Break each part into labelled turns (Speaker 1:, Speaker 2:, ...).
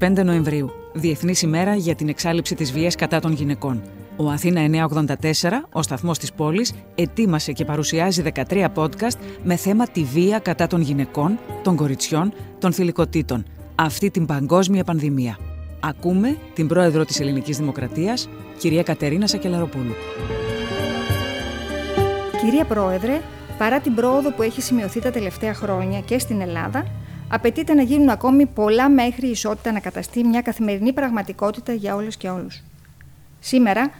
Speaker 1: 25 Νοεμβρίου, Διεθνής ημέρα για την εξάλληψη της βίας κατά των γυναικών. Ο Αθήνα 984, ο σταθμός της πόλης, ετοίμασε και παρουσιάζει 13 podcast με θέμα τη βία κατά των γυναικών, των κοριτσιών, των θηλυκοτήτων. Αυτή την παγκόσμια πανδημία. Ακούμε την πρόεδρο της Ελληνικής Δημοκρατίας, κυρία Κατερίνα Σακελαροπούλου.
Speaker 2: Κυρία Πρόεδρε, παρά την πρόοδο που έχει σημειωθεί τα τελευταία χρόνια και στην Ελλάδα, απαιτείται να γίνουν ακόμη πολλά μέχρι η ισότητα να καταστεί μια καθημερινή πραγματικότητα για όλες και όλους. Σήμερα,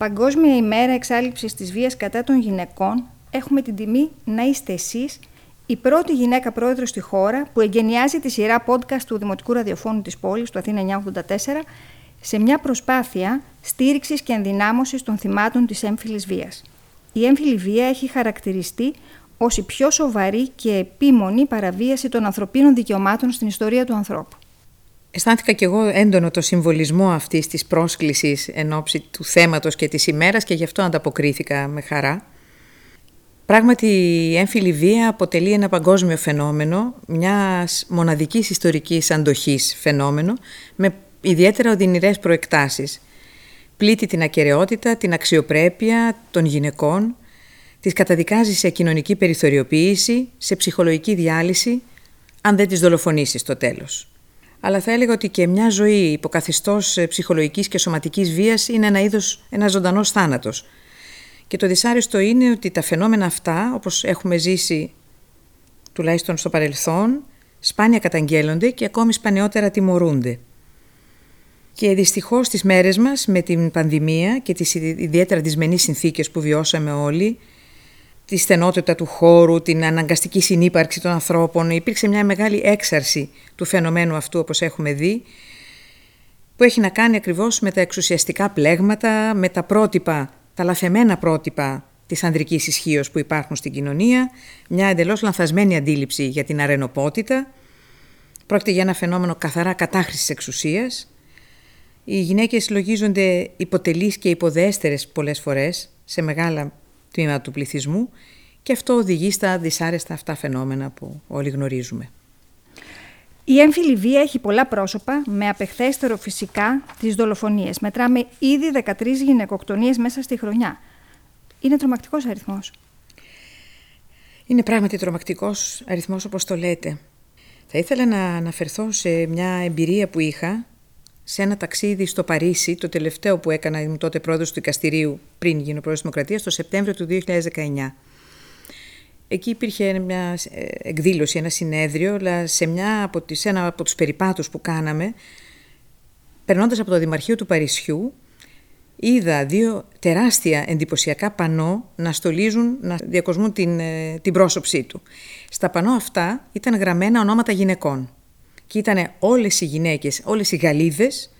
Speaker 2: Παγκόσμια ημέρα εξάλληψης της βίας κατά των γυναικών, έχουμε την τιμή να είστε εσείς η πρώτη γυναίκα πρόεδρος στη χώρα που εγκαινιάζει τη σειρά podcast του Δημοτικού Ραδιοφώνου της πόλης, του Αθήνα 984, σε μια προσπάθεια στήριξης και ενδυνάμωσης των θυμάτων της έμφυλης βίας. Η έμφυλη βία έχει χαρακτηριστεί ως η πιο σοβαρή και επίμονη παραβίαση των ανθρωπίνων δικαιωμάτων στην ιστορία του ανθρώπου.
Speaker 3: Αισθάνθηκα κι εγώ έντονο το συμβολισμό αυτής της πρόσκλησης εν ώψη του θέματος και της ημέρας και γι' αυτό ανταποκρίθηκα με χαρά. Πράγματι η έμφυλη βία αποτελεί ένα παγκόσμιο φαινόμενο, μιας μοναδικής ιστορικής αντοχής φαινόμενο, με ιδιαίτερα οδυνηρές προεκτάσεις. Πλήττει την ακαιρεότητα, την αξιοπρέπεια των γυναικών, τις καταδικάζει σε κοινωνική περιθωριοποίηση, σε ψυχολογική διάλυση, αν δεν τις δολοφονήσεις στο τέλος. Αλλά θα έλεγα ότι και μια ζωή υποκαθιστός ψυχολογικής και σωματικής βίας είναι ένα είδος, ένα ζωντανός θάνατος. Και το δυσάρεστο είναι ότι τα φαινόμενα αυτά, όπως έχουμε ζήσει τουλάχιστον στο παρελθόν, σπάνια καταγγέλλονται και ακόμη σπανιότερα τιμωρούνται. Και δυστυχώς στις μέρες μας με την πανδημία και τις ιδιαίτερα δυσμενείς συνθήκες που βιώσαμε όλοι, τη στενότητα του χώρου, την αναγκαστική συνύπαρξη των ανθρώπων, υπήρξε μια μεγάλη έξαρση του φαινομένου αυτού όπως έχουμε δει, που έχει να κάνει ακριβώς με τα εξουσιαστικά πλέγματα, με τα πρότυπα τα λαθεμένα πρότυπα της ανδρικής ισχύως που υπάρχουν στην κοινωνία, μια εντελώς λανθασμένη αντίληψη για την αρενοπότητα. Πρόκειται για ένα φαινόμενο καθαρά κατάχρησης εξουσίας. Οι γυναίκες λογίζονται υποτελείς και υποδέστερες πολλές φορές σε μεγάλα τμήματα του πληθυσμού και αυτό οδηγεί στα δυσάρεστα αυτά φαινόμενα που όλοι γνωρίζουμε.
Speaker 2: Η έμφυλη βία έχει πολλά πρόσωπα, με απεχθέστερο φυσικά τις δολοφονίες. Μετράμε ήδη 13 γυναικοκτονίες μέσα στη χρονιά. Είναι τρομακτικός αριθμός.
Speaker 3: Είναι πράγματι τρομακτικός αριθμός όπως το λέτε. Θα ήθελα να αναφερθώ σε μια εμπειρία που είχα σε ένα ταξίδι στο Παρίσι, το τελευταίο που έκανα, ήμουν τότε πρόεδρος του δικαστηρίου πριν γίνω πρόεδρος Δημοκρατίας, το Σεπτέμβριο του 2019. Εκεί υπήρχε μια ε, εκδήλωση, ένα συνέδριο, αλλά σε, μια από τις, ένα από τους περιπάτους που κάναμε, περνώντας από το Δημαρχείο του Παρισιού, είδα δύο τεράστια εντυπωσιακά πανό να στολίζουν, να διακοσμούν την, ε, την πρόσωψή του. Στα πανό αυτά ήταν γραμμένα ονόματα γυναικών. Και ήταν όλες οι γυναίκες, όλες οι Γαλλίδες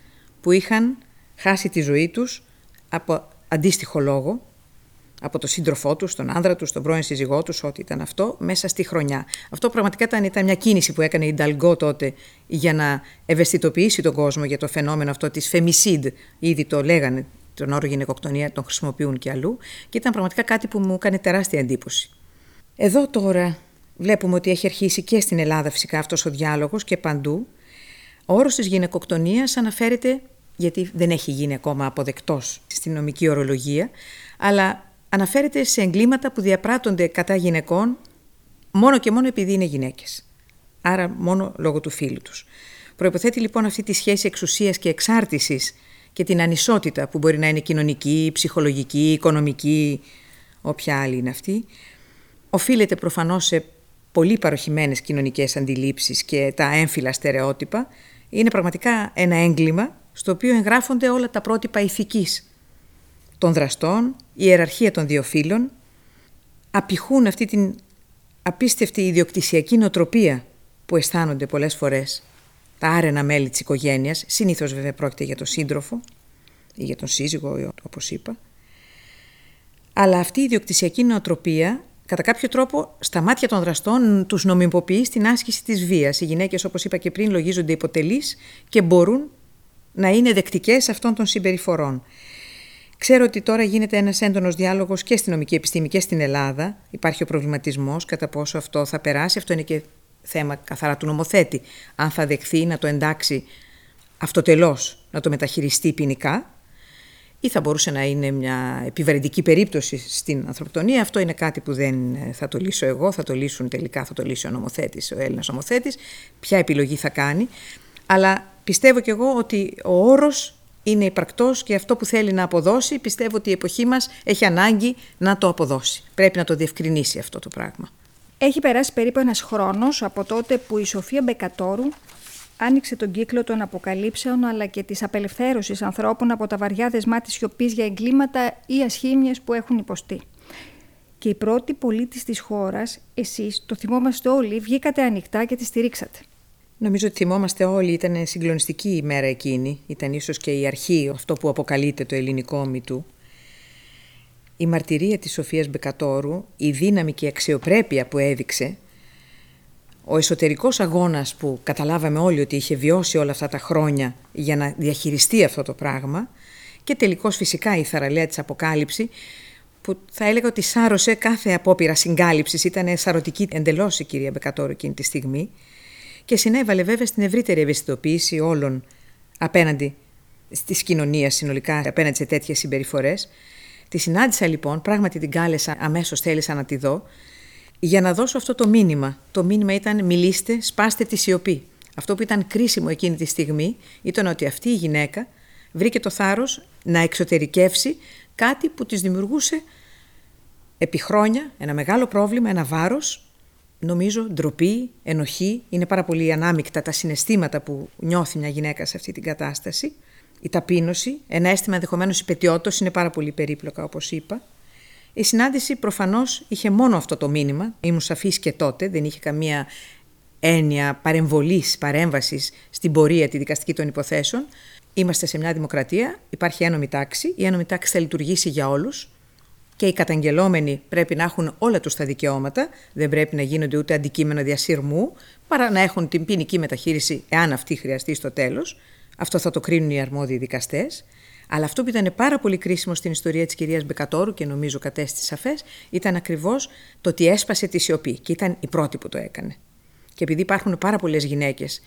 Speaker 3: που είχαν χάσει τη ζωή τους από αντίστοιχο λόγο, από τον σύντροφό τους, τον άνδρα τους, τον πρώην σύζυγό τους, ό,τι ήταν αυτό, μέσα στη χρονιά. Αυτό πραγματικά ήταν, ήταν μια κίνηση που έκανε η Νταλγκό τότε για να ευαισθητοποιήσει τον κόσμο για το φαινόμενο αυτό της φεμισίδ. Ήδη το λέγανε, τον όρο γυναικοκτονία τον χρησιμοποιούν και αλλού. Και ήταν πραγματικά κάτι που μου έκανε τεράστια εντύπωση. Εδώ τώρα βλέπουμε ότι έχει αρχίσει και στην Ελλάδα φυσικά αυτός ο διάλογος και παντού. Ο όρος της γυναικοκτονίας αναφέρεται, γιατί δεν έχει γίνει ακόμα αποδεκτός στην νομική ορολογία, αλλά αναφέρεται σε εγκλήματα που διαπράττονται κατά γυναικών μόνο και μόνο επειδή είναι γυναίκες. Άρα μόνο λόγω του φίλου τους. Προϋποθέτει λοιπόν αυτή τη σχέση εξουσίας και εξάρτησης και την ανισότητα που μπορεί να είναι κοινωνική, ψυχολογική, οικονομική, όποια άλλη είναι αυτή, οφείλεται προφανώς σε πολύ παροχημένες κοινωνικές αντιλήψεις και τα έμφυλα στερεότυπα, είναι πραγματικά ένα έγκλημα στο οποίο εγγράφονται όλα τα πρότυπα ηθικής. Των δραστών, η ιεραρχία των δύο φύλων, απηχούν αυτή την απίστευτη ιδιοκτησιακή νοοτροπία που αισθάνονται πολλές φορές τα άρενα μέλη της οικογένειας, συνήθως βέβαια πρόκειται για τον σύντροφο ή για τον σύζυγο όπως είπα, αλλά αυτή η ιδιοκτησιακή νοοτροπία κατά κάποιο τρόπο στα μάτια των δραστών τους νομιμοποιεί στην άσκηση της βίας. Οι γυναίκες όπως είπα και πριν λογίζονται υποτελείς και μπορούν να είναι δεκτικές αυτών των συμπεριφορών. Ξέρω ότι τώρα γίνεται ένας έντονος διάλογος και στην νομική επιστήμη και στην Ελλάδα. Υπάρχει ο προβληματισμός κατά πόσο αυτό θα περάσει. Αυτό είναι και θέμα καθαρά του νομοθέτη. Αν θα δεχθεί να το εντάξει αυτοτελώς να το μεταχειριστεί ποινικά ή θα μπορούσε να είναι μια επιβαρυντική περίπτωση στην ανθρωπτονία. Αυτό είναι κάτι που δεν ε, θα το λύσω εγώ, θα το λύσουν τελικά, θα το λύσει ο νομοθέτης, ο Έλληνας νομοθέτης, ποια επιλογή θα κάνει. Αλλά πιστεύω κι εγώ ότι ο όρος είναι υπαρκτός και αυτό που θέλει να αποδώσει, πιστεύω ότι η εποχή μας έχει ανάγκη να το αποδώσει. Πρέπει να το διευκρινίσει αυτό το πράγμα.
Speaker 2: Έχει περάσει περίπου ένας χρόνος από τότε που η Σοφία Μπεκατόρου άνοιξε τον κύκλο των αποκαλύψεων αλλά και της απελευθέρωσης ανθρώπων από τα βαριά δεσμά της σιωπής για εγκλήματα ή ασχήμιες που έχουν υποστεί. Και η πρώτη πολίτη της χώρας, εσείς, το θυμόμαστε όλοι, βγήκατε ανοιχτά και τη στηρίξατε.
Speaker 3: Νομίζω ότι θυμόμαστε όλοι, ήταν συγκλονιστική η μέρα εκείνη. Ήταν ίσως και η αρχή, αυτό που αποκαλείται το ελληνικό μυτού. Η μαρτυρία της Σοφίας Μπεκατόρου, η δύναμη και η αξιοπρέπεια που έδειξε, ο εσωτερικός αγώνας που καταλάβαμε όλοι ότι είχε βιώσει όλα αυτά τα χρόνια για να διαχειριστεί αυτό το πράγμα και τελικώς φυσικά η θαραλέα της αποκάλυψη που θα έλεγα ότι σάρωσε κάθε απόπειρα συγκάλυψης, ήταν σαρωτική εντελώς η κυρία Μπεκατόρου εκείνη τη στιγμή και συνέβαλε βέβαια στην ευρύτερη ευαισθητοποίηση όλων απέναντι τη κοινωνία συνολικά, απέναντι σε τέτοιες συμπεριφορές. Τη συνάντησα λοιπόν, πράγματι την κάλεσα, αμέσως θέλησα να τη δω, για να δώσω αυτό το μήνυμα. Το μήνυμα ήταν μιλήστε, σπάστε τη σιωπή. Αυτό που ήταν κρίσιμο εκείνη τη στιγμή ήταν ότι αυτή η γυναίκα βρήκε το θάρρος να εξωτερικεύσει κάτι που της δημιουργούσε επί χρόνια ένα μεγάλο πρόβλημα, ένα βάρος νομίζω ντροπή, ενοχή, είναι πάρα πολύ ανάμεικτα τα συναισθήματα που νιώθει μια γυναίκα σε αυτή την κατάσταση. Η ταπείνωση, ένα αίσθημα ενδεχομένως υπετιότητος είναι πάρα πολύ περίπλοκα όπως είπα. Η συνάντηση προφανώς είχε μόνο αυτό το μήνυμα, ήμουν σαφής και τότε, δεν είχε καμία έννοια παρεμβολής, παρέμβασης στην πορεία τη δικαστική των υποθέσεων. Είμαστε σε μια δημοκρατία, υπάρχει ένομη τάξη, η ένομη τάξη θα λειτουργήσει για όλους, και οι καταγγελόμενοι πρέπει να έχουν όλα τους τα δικαιώματα, δεν πρέπει να γίνονται ούτε αντικείμενο διασύρμου, παρά να έχουν την ποινική μεταχείριση εάν αυτή χρειαστεί στο τέλος. Αυτό θα το κρίνουν οι αρμόδιοι δικαστές. Αλλά αυτό που ήταν πάρα πολύ κρίσιμο στην ιστορία της κυρίας Μπεκατόρου και νομίζω κατέστη σαφές, ήταν ακριβώς το ότι έσπασε τη σιωπή και ήταν η πρώτη που το έκανε. Και επειδή υπάρχουν πάρα πολλές γυναίκες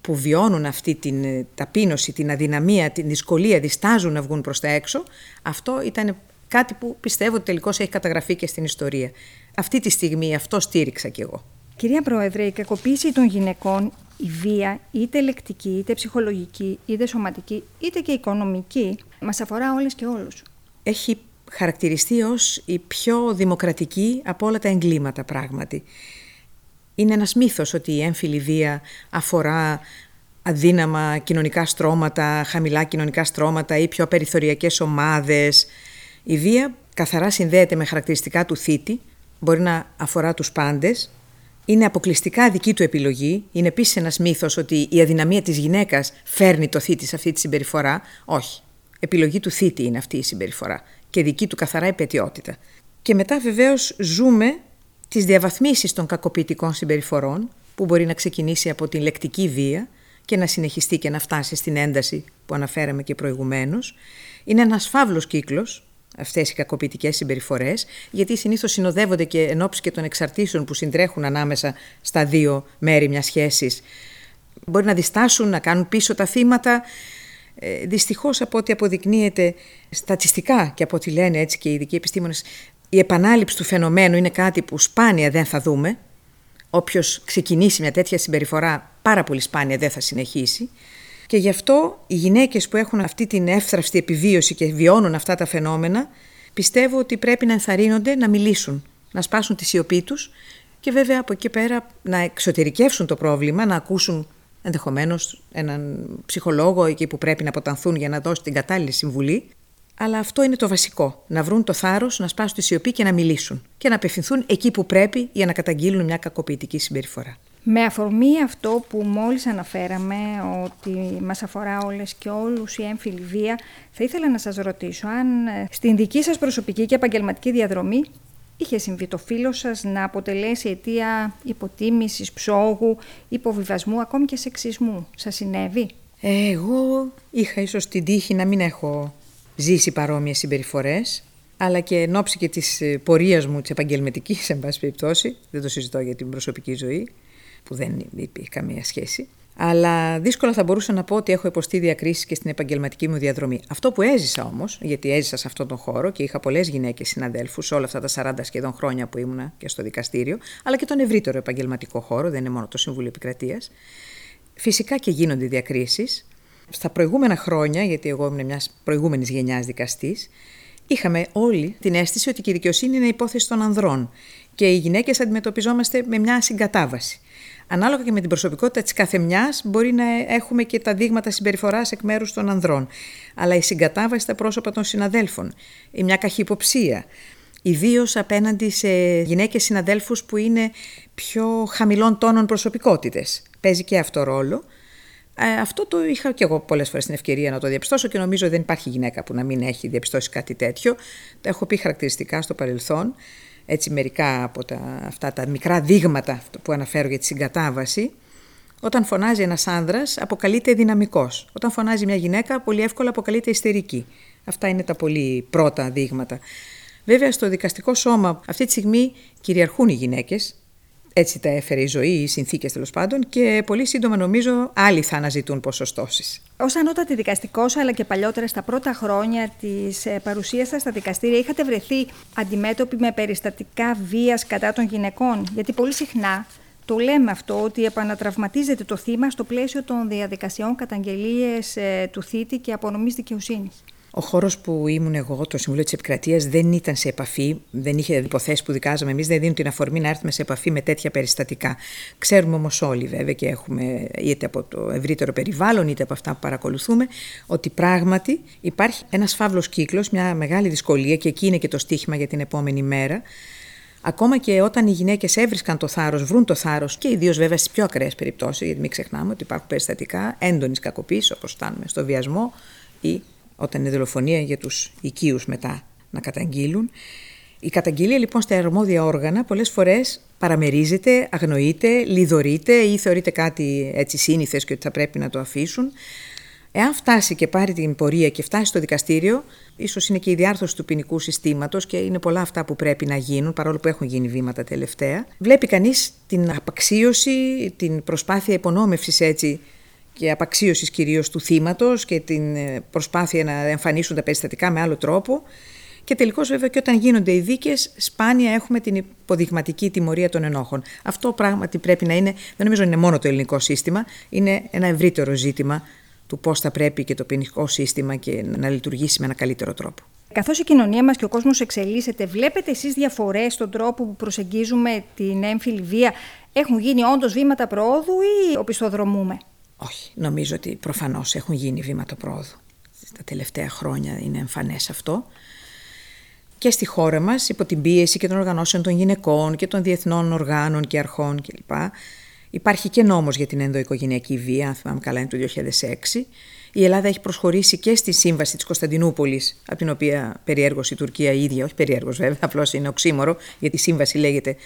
Speaker 3: που βιώνουν αυτή την ε, ταπείνωση, την αδυναμία, την δυσκολία, διστάζουν να βγουν προς τα έξω, αυτό ήταν Κάτι που πιστεύω ότι τελικώς έχει καταγραφεί και στην ιστορία. Αυτή τη στιγμή αυτό στήριξα κι εγώ.
Speaker 2: Κυρία Πρόεδρε, η κακοποίηση των γυναικών, η βία, είτε λεκτική, είτε ψυχολογική, είτε σωματική, είτε και οικονομική, μας αφορά όλες και όλους.
Speaker 3: Έχει χαρακτηριστεί ως η πιο δημοκρατική από όλα τα εγκλήματα πράγματι. Είναι ένας μύθος ότι η έμφυλη βία αφορά αδύναμα κοινωνικά στρώματα, χαμηλά κοινωνικά στρώματα ή πιο περιθωριακές ομάδες. Η βία καθαρά συνδέεται με χαρακτηριστικά του θήτη, μπορεί να αφορά τους πάντες, είναι αποκλειστικά δική του επιλογή. Είναι επίσης ένας μύθος ότι η αδυναμία της γυναίκας φέρνει το θήτη σε αυτή τη συμπεριφορά. Όχι. Επιλογή του θήτη είναι αυτή η συμπεριφορά και δική του καθαρά επαιτειότητα. Και μετά βεβαίως ζούμε τις διαβαθμίσεις των κακοποιητικών συμπεριφορών που μπορεί να ξεκινήσει από την λεκτική βία και να συνεχιστεί και να φτάσει στην ένταση που αναφέραμε και προηγουμένως. Είναι ένας φαύλος κύκλος αυτές οι κακοποιητικές συμπεριφορές, γιατί συνήθως συνοδεύονται και εν ώψη και των εξαρτήσεων που συντρέχουν ανάμεσα στα δύο μέρη μιας σχέσης. Μπορεί να διστάσουν, να κάνουν πίσω τα θύματα. Ε, Δυστυχώς, από ό,τι αποδεικνύεται στατιστικά και από ό,τι λένε έτσι και οι ειδικοί επιστήμονες, η επανάληψη του φαινομένου είναι κάτι που σπάνια δεν θα δούμε. Όποιος ξεκινήσει μια τέτοια συμπεριφορά, πάρα πολύ σπάνια δεν θα συνεχίσει. Και γι' αυτό οι γυναίκες που έχουν αυτή την εύθραυστη επιβίωση και βιώνουν αυτά τα φαινόμενα, πιστεύω ότι πρέπει να ενθαρρύνονται να μιλήσουν, να σπάσουν τη σιωπή τους και βέβαια από εκεί πέρα να εξωτερικεύσουν το πρόβλημα, να ακούσουν ενδεχομένως έναν ψυχολόγο εκεί που πρέπει να αποτανθούν για να δώσει την κατάλληλη συμβουλή. Αλλά αυτό είναι το βασικό. Να βρουν το θάρρος, να σπάσουν τη σιωπή και να μιλήσουν. Και να απευθυνθούν εκεί που πρέπει για να καταγγείλουν μια κακοποιητική συμπεριφορά.
Speaker 2: Με αφορμή αυτό που μόλις αναφέραμε, ότι μας αφορά όλες και όλους η έμφυλη βία, θα ήθελα να σας ρωτήσω αν ε, στην δική σας προσωπική και επαγγελματική διαδρομή είχε συμβεί το φίλο σας να αποτελέσει αιτία υποτίμησης, ψόγου, υποβιβασμού, ακόμη και σεξισμού; Σας συνέβη;
Speaker 3: Εγώ είχα ίσως την τύχη να μην έχω ζήσει παρόμοιες συμπεριφορές, αλλά και εν ώψη και της ε, πορείας μου της επαγγελματικής, εν πάση περιπτώσει, δεν το συζητώ για την προσωπική ζωή, που δεν υπήρχε καμία σχέση. αλλά δύσκολα θα μπορούσα να πω ότι έχω υποστεί διακρίσεις και στην επαγγελματική μου διαδρομή. Αυτό που έζησα όμως, γιατί έζησα σε αυτόν τον χώρο και είχα πολλές γυναίκες συναδέλφους όλα αυτά τα 40 σχεδόν χρόνια που ήμουνα και στο δικαστήριο, αλλά και τον ευρύτερο επαγγελματικό χώρο, δεν είναι μόνο το Συμβούλιο Επικρατείας. Φυσικά και γίνονται διακρίσεις. Στα προηγούμενα χρόνια, γιατί εγώ ήμουν μιας προηγούμενης γενιάς δικαστής, είχαμε όλοι την αίσθηση ότι η δικαιοσύνη είναι υπόθεση των ανδρών και οι γυναίκες αντιμετωπιζόμαστε με μια συγκατάβαση. Ανάλογα και με την προσωπικότητα της κάθε μιας, μπορεί να έχουμε και τα δείγματα συμπεριφοράς εκ μέρους των ανδρών. Αλλά η συγκατάβαση στα πρόσωπα των συναδέλφων, η μια καχυποψία, ιδίως απέναντι σε γυναίκες συναδέλφους που είναι πιο χαμηλών τόνων προσωπικότητες. Παίζει και αυτό ρόλο. Ε, αυτό το είχα και εγώ πολλές φορές την ευκαιρία να το διαπιστώσω και νομίζω δεν υπάρχει γυναίκα που να μην έχει διαπιστώσει κάτι τέτοιο. Τα έχω πει χαρακτηριστικά στο παρελθόν έτσι μερικά από τα, αυτά τα μικρά δείγματα που αναφέρω για τη συγκατάβαση, όταν φωνάζει ένας άνδρας αποκαλείται δυναμικός. Όταν φωνάζει μια γυναίκα πολύ εύκολα αποκαλείται ιστερική. Αυτά είναι τα πολύ πρώτα δείγματα. Βέβαια στο δικαστικό σώμα αυτή τη στιγμή κυριαρχούν οι γυναίκες, έτσι τα έφερε η ζωή, οι συνθήκες τέλος πάντων, και πολύ σύντομα νομίζω άλλοι θα αναζητούν ποσοστώσεις.
Speaker 2: Ω ανώτατη δικαστικός, αλλά και παλιότερα στα πρώτα χρόνια της ε, παρουσίας σας στα δικαστήρια, είχατε βρεθεί αντιμέτωποι με περιστατικά βίας κατά των γυναικών; Γιατί πολύ συχνά το λέμε αυτό, ότι επανατραυματίζεται το θύμα στο πλαίσιο των διαδικασιών καταγγελίες ε, του θήτη και απονομής δικαιοσύνης.
Speaker 3: Ο χώρος που ήμουν εγώ, το Συμβουλίο της Επικρατείας, δεν ήταν σε επαφή, δεν είχε υποθέσεις που δικάζαμε εμείς, δεν δίνουν την αφορμή να έρθουμε σε επαφή με τέτοια περιστατικά. Ξέρουμε όμως όλοι, βέβαια, και έχουμε είτε από το ευρύτερο περιβάλλον, είτε από αυτά που παρακολουθούμε, ότι πράγματι υπάρχει ένας φαύλος κύκλος, μια μεγάλη δυσκολία, και εκεί είναι και το στίχημα για την επόμενη μέρα. Ακόμα και όταν οι γυναίκες έβρισκαν το θάρρος, βρουν το θάρρος και ιδίως βέβαια στις πιο ακραίες περιπτώσεις, γιατί μην ξεχνάμε ότι υπάρχουν περιστατικά έντονης κακοποίησης, όπως φτάνουμε στο βιασμό ή όταν είναι δολοφονία για τους οικείους μετά να καταγγείλουν. Η καταγγελία λοιπόν στα αρμόδια όργανα πολλές φορές παραμερίζεται, αγνοείται, λιδωρείται ή θεωρείται κάτι έτσι σύνηθες και ότι θα πρέπει να το αφήσουν. Εάν φτάσει και πάρει την πορεία και φτάσει στο δικαστήριο, ίσως είναι και η διάρθρωση του ποινικού συστήματος και είναι πολλά αυτά που πρέπει να γίνουν, παρόλο που έχουν γίνει βήματα τελευταία. Βλέπει κανείς την απαξίωση, την προσπάθεια υπονόμευσης έτσι και απαξίωσης κυρίως του θύματος και την ε, προσπάθεια να εμφανίσουν τα περιστατικά με άλλο τρόπο. Και τελικώς, βέβαια, και όταν γίνονται οι δίκες, σπάνια έχουμε την υποδειγματική τιμωρία των ενόχων. Αυτό πράγματι πρέπει να είναι, δεν νομίζω είναι μόνο το ελληνικό σύστημα, είναι ένα ευρύτερο ζήτημα του πώς θα πρέπει και το ποινικό σύστημα και να λειτουργήσει με ένα καλύτερο τρόπο.
Speaker 2: Καθώς η κοινωνία μας και ο κόσμος εξελίσσεται, βλέπετε εσείς διαφορές στον τρόπο που προσεγγίζουμε την έμφυλη βία; Έχουν γίνει όντως βήματα προόδου ή οπισθοδρομούμε;
Speaker 3: Όχι, νομίζω ότι προφανώς έχουν γίνει βήματα πρόοδου. Τα τελευταία χρόνια είναι εμφανές αυτό. Και στη χώρα μας, υπό την πίεση και των οργανώσεων των γυναικών και των διεθνών οργάνων και αρχών κλπ. Υπάρχει και νόμος για την ενδοοικογενειακή βία, αν θυμάμαι καλά είναι το 2006. Η Ελλάδα έχει προσχωρήσει και στη σύμβαση της Κωνσταντινούπολης, από την οποία περιέργως η Τουρκία ίδια, όχι περιέργως βέβαια, απλώς είναι οξύμορο, γιατί η σύμβαση λέγεται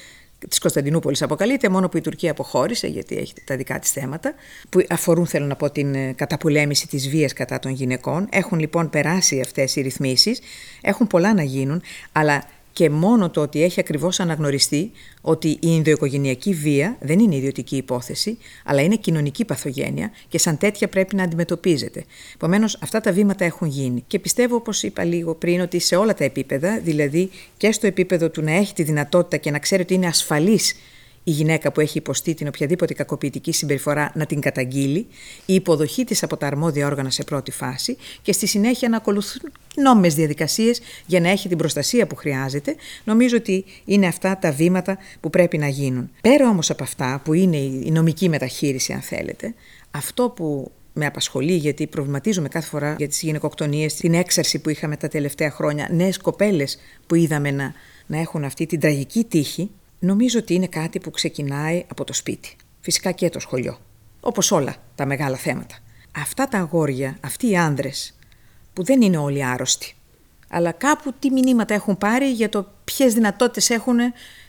Speaker 3: της Κωνσταντινούπολης αποκαλείται, μόνο που η Τουρκία αποχώρησε, γιατί έχει τα δικά της θέματα, που αφορούν, θέλω να πω, την ε, καταπολέμηση της βίας κατά των γυναικών. Έχουν λοιπόν περάσει αυτές οι ρυθμίσεις, έχουν πολλά να γίνουν, αλλά και μόνο το ότι έχει ακριβώς αναγνωριστεί ότι η ενδοοικογενειακή βία δεν είναι ιδιωτική υπόθεση, αλλά είναι κοινωνική παθογένεια και σαν τέτοια πρέπει να αντιμετωπίζεται. Επομένως, αυτά τα βήματα έχουν γίνει. Και πιστεύω, όπως είπα λίγο πριν, ότι σε όλα τα επίπεδα, δηλαδή και στο επίπεδο του να έχει τη δυνατότητα και να ξέρει ότι είναι ασφαλής η γυναίκα που έχει υποστεί την οποιαδήποτε κακοποιητική συμπεριφορά να την καταγγείλει, η υποδοχή της από τα αρμόδια όργανα σε πρώτη φάση και στη συνέχεια να ακολουθούν νόμιμες διαδικασίες για να έχει την προστασία που χρειάζεται, νομίζω ότι είναι αυτά τα βήματα που πρέπει να γίνουν. Πέρα όμως από αυτά που είναι η νομική μεταχείριση αν θέλετε, αυτό που με απασχολεί γιατί προβληματίζομαι κάθε φορά για τις γυναικοκτονίες, την έξαρση που είχαμε τα τελευταία χρόνια, νέες κοπέλες που είδαμε να, να έχουν αυτή την τραγική τύχη, Νομίζω ότι είναι κάτι που ξεκινάει από το σπίτι. Φυσικά και το σχολείο. Όπως όλα τα μεγάλα θέματα. Αυτά τα αγόρια, αυτοί οι άνδρες, που δεν είναι όλοι άρρωστοι, αλλά κάπου τι μηνύματα έχουν πάρει για το ποιες δυνατότητες έχουν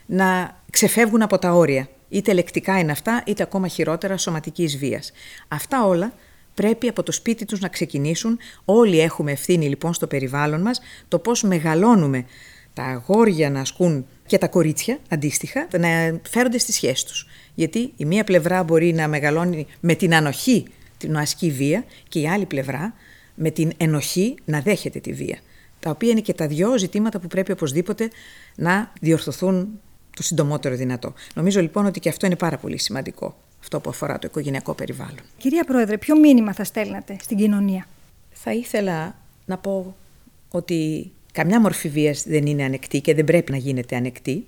Speaker 3: να ξεφεύγουν από τα όρια. Είτε λεκτικά είναι αυτά, είτε ακόμα χειρότερα σωματικής βίας. Αυτά όλα πρέπει από το σπίτι τους να ξεκινήσουν. Όλοι έχουμε ευθύνη λοιπόν στο περιβάλλον μας το πώς μεγαλώνουμε τα αγόρια να ασκούν και τα κορίτσια αντίστοιχα να φέρονται στη σχέση τους. Γιατί η μία πλευρά μπορεί να μεγαλώνει με την ανοχή την ασκή βία και η άλλη πλευρά με την ενοχή να δέχεται τη βία. Τα οποία είναι και τα δυο ζητήματα που πρέπει οπωσδήποτε να διορθωθούν το συντομότερο δυνατό. Νομίζω λοιπόν ότι και αυτό είναι πάρα πολύ σημαντικό, αυτό που αφορά το οικογενειακό περιβάλλον.
Speaker 2: Κυρία Πρόεδρε, ποιο μήνυμα θα στέλνατε στην κοινωνία;
Speaker 3: Θα ήθελα να πω ότι καμιά μορφή βίας δεν είναι ανεκτή και δεν πρέπει να γίνεται ανεκτή,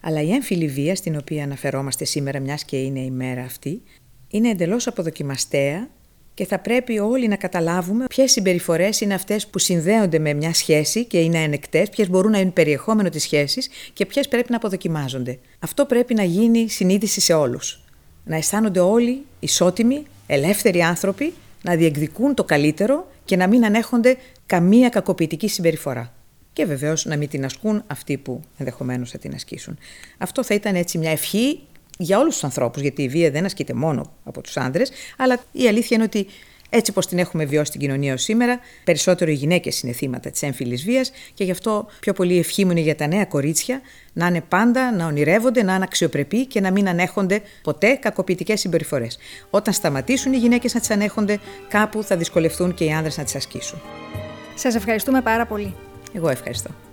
Speaker 3: αλλά η έμφυλη βία στην οποία αναφερόμαστε σήμερα, μιας και είναι η μέρα αυτή, είναι εντελώς αποδοκιμαστέα και θα πρέπει όλοι να καταλάβουμε ποιες συμπεριφορές είναι αυτές που συνδέονται με μια σχέση και είναι ανεκτές, ποιες μπορούν να είναι περιεχόμενο της σχέσης και ποιες πρέπει να αποδοκιμάζονται. Αυτό πρέπει να γίνει συνείδηση σε όλους. Να αισθάνονται όλοι ισότιμοι, ελεύθεροι άνθρωποι, να διεκδικούν το καλύτερο και να μην ανέχονται καμία κακοποιητική συμπεριφορά. Και βεβαίως να μην την ασκούν αυτοί που ενδεχομένως θα την ασκήσουν. Αυτό θα ήταν έτσι μια ευχή για όλους τους ανθρώπους, γιατί η βία δεν ασκείται μόνο από τους άνδρες, αλλά η αλήθεια είναι ότι έτσι όπω την έχουμε βιώσει στην κοινωνία ως σήμερα, περισσότερο οι γυναίκες είναι θύματα της έμφυλης βίας και γι' αυτό πιο πολύ ευχή μου είναι για τα νέα κορίτσια να είναι πάντα, να ονειρεύονται, να είναι αξιοπρεπεί και να μην ανέχονται ποτέ κακοποιητικές συμπεριφορές. Όταν σταματήσουν οι γυναίκες να τις ανέχονται, κάπου θα δυσκολευτούν και οι άνδρες να τις ασκήσουν.
Speaker 2: Σας ευχαριστούμε πάρα πολύ.
Speaker 3: Εγώ ευχαριστώ.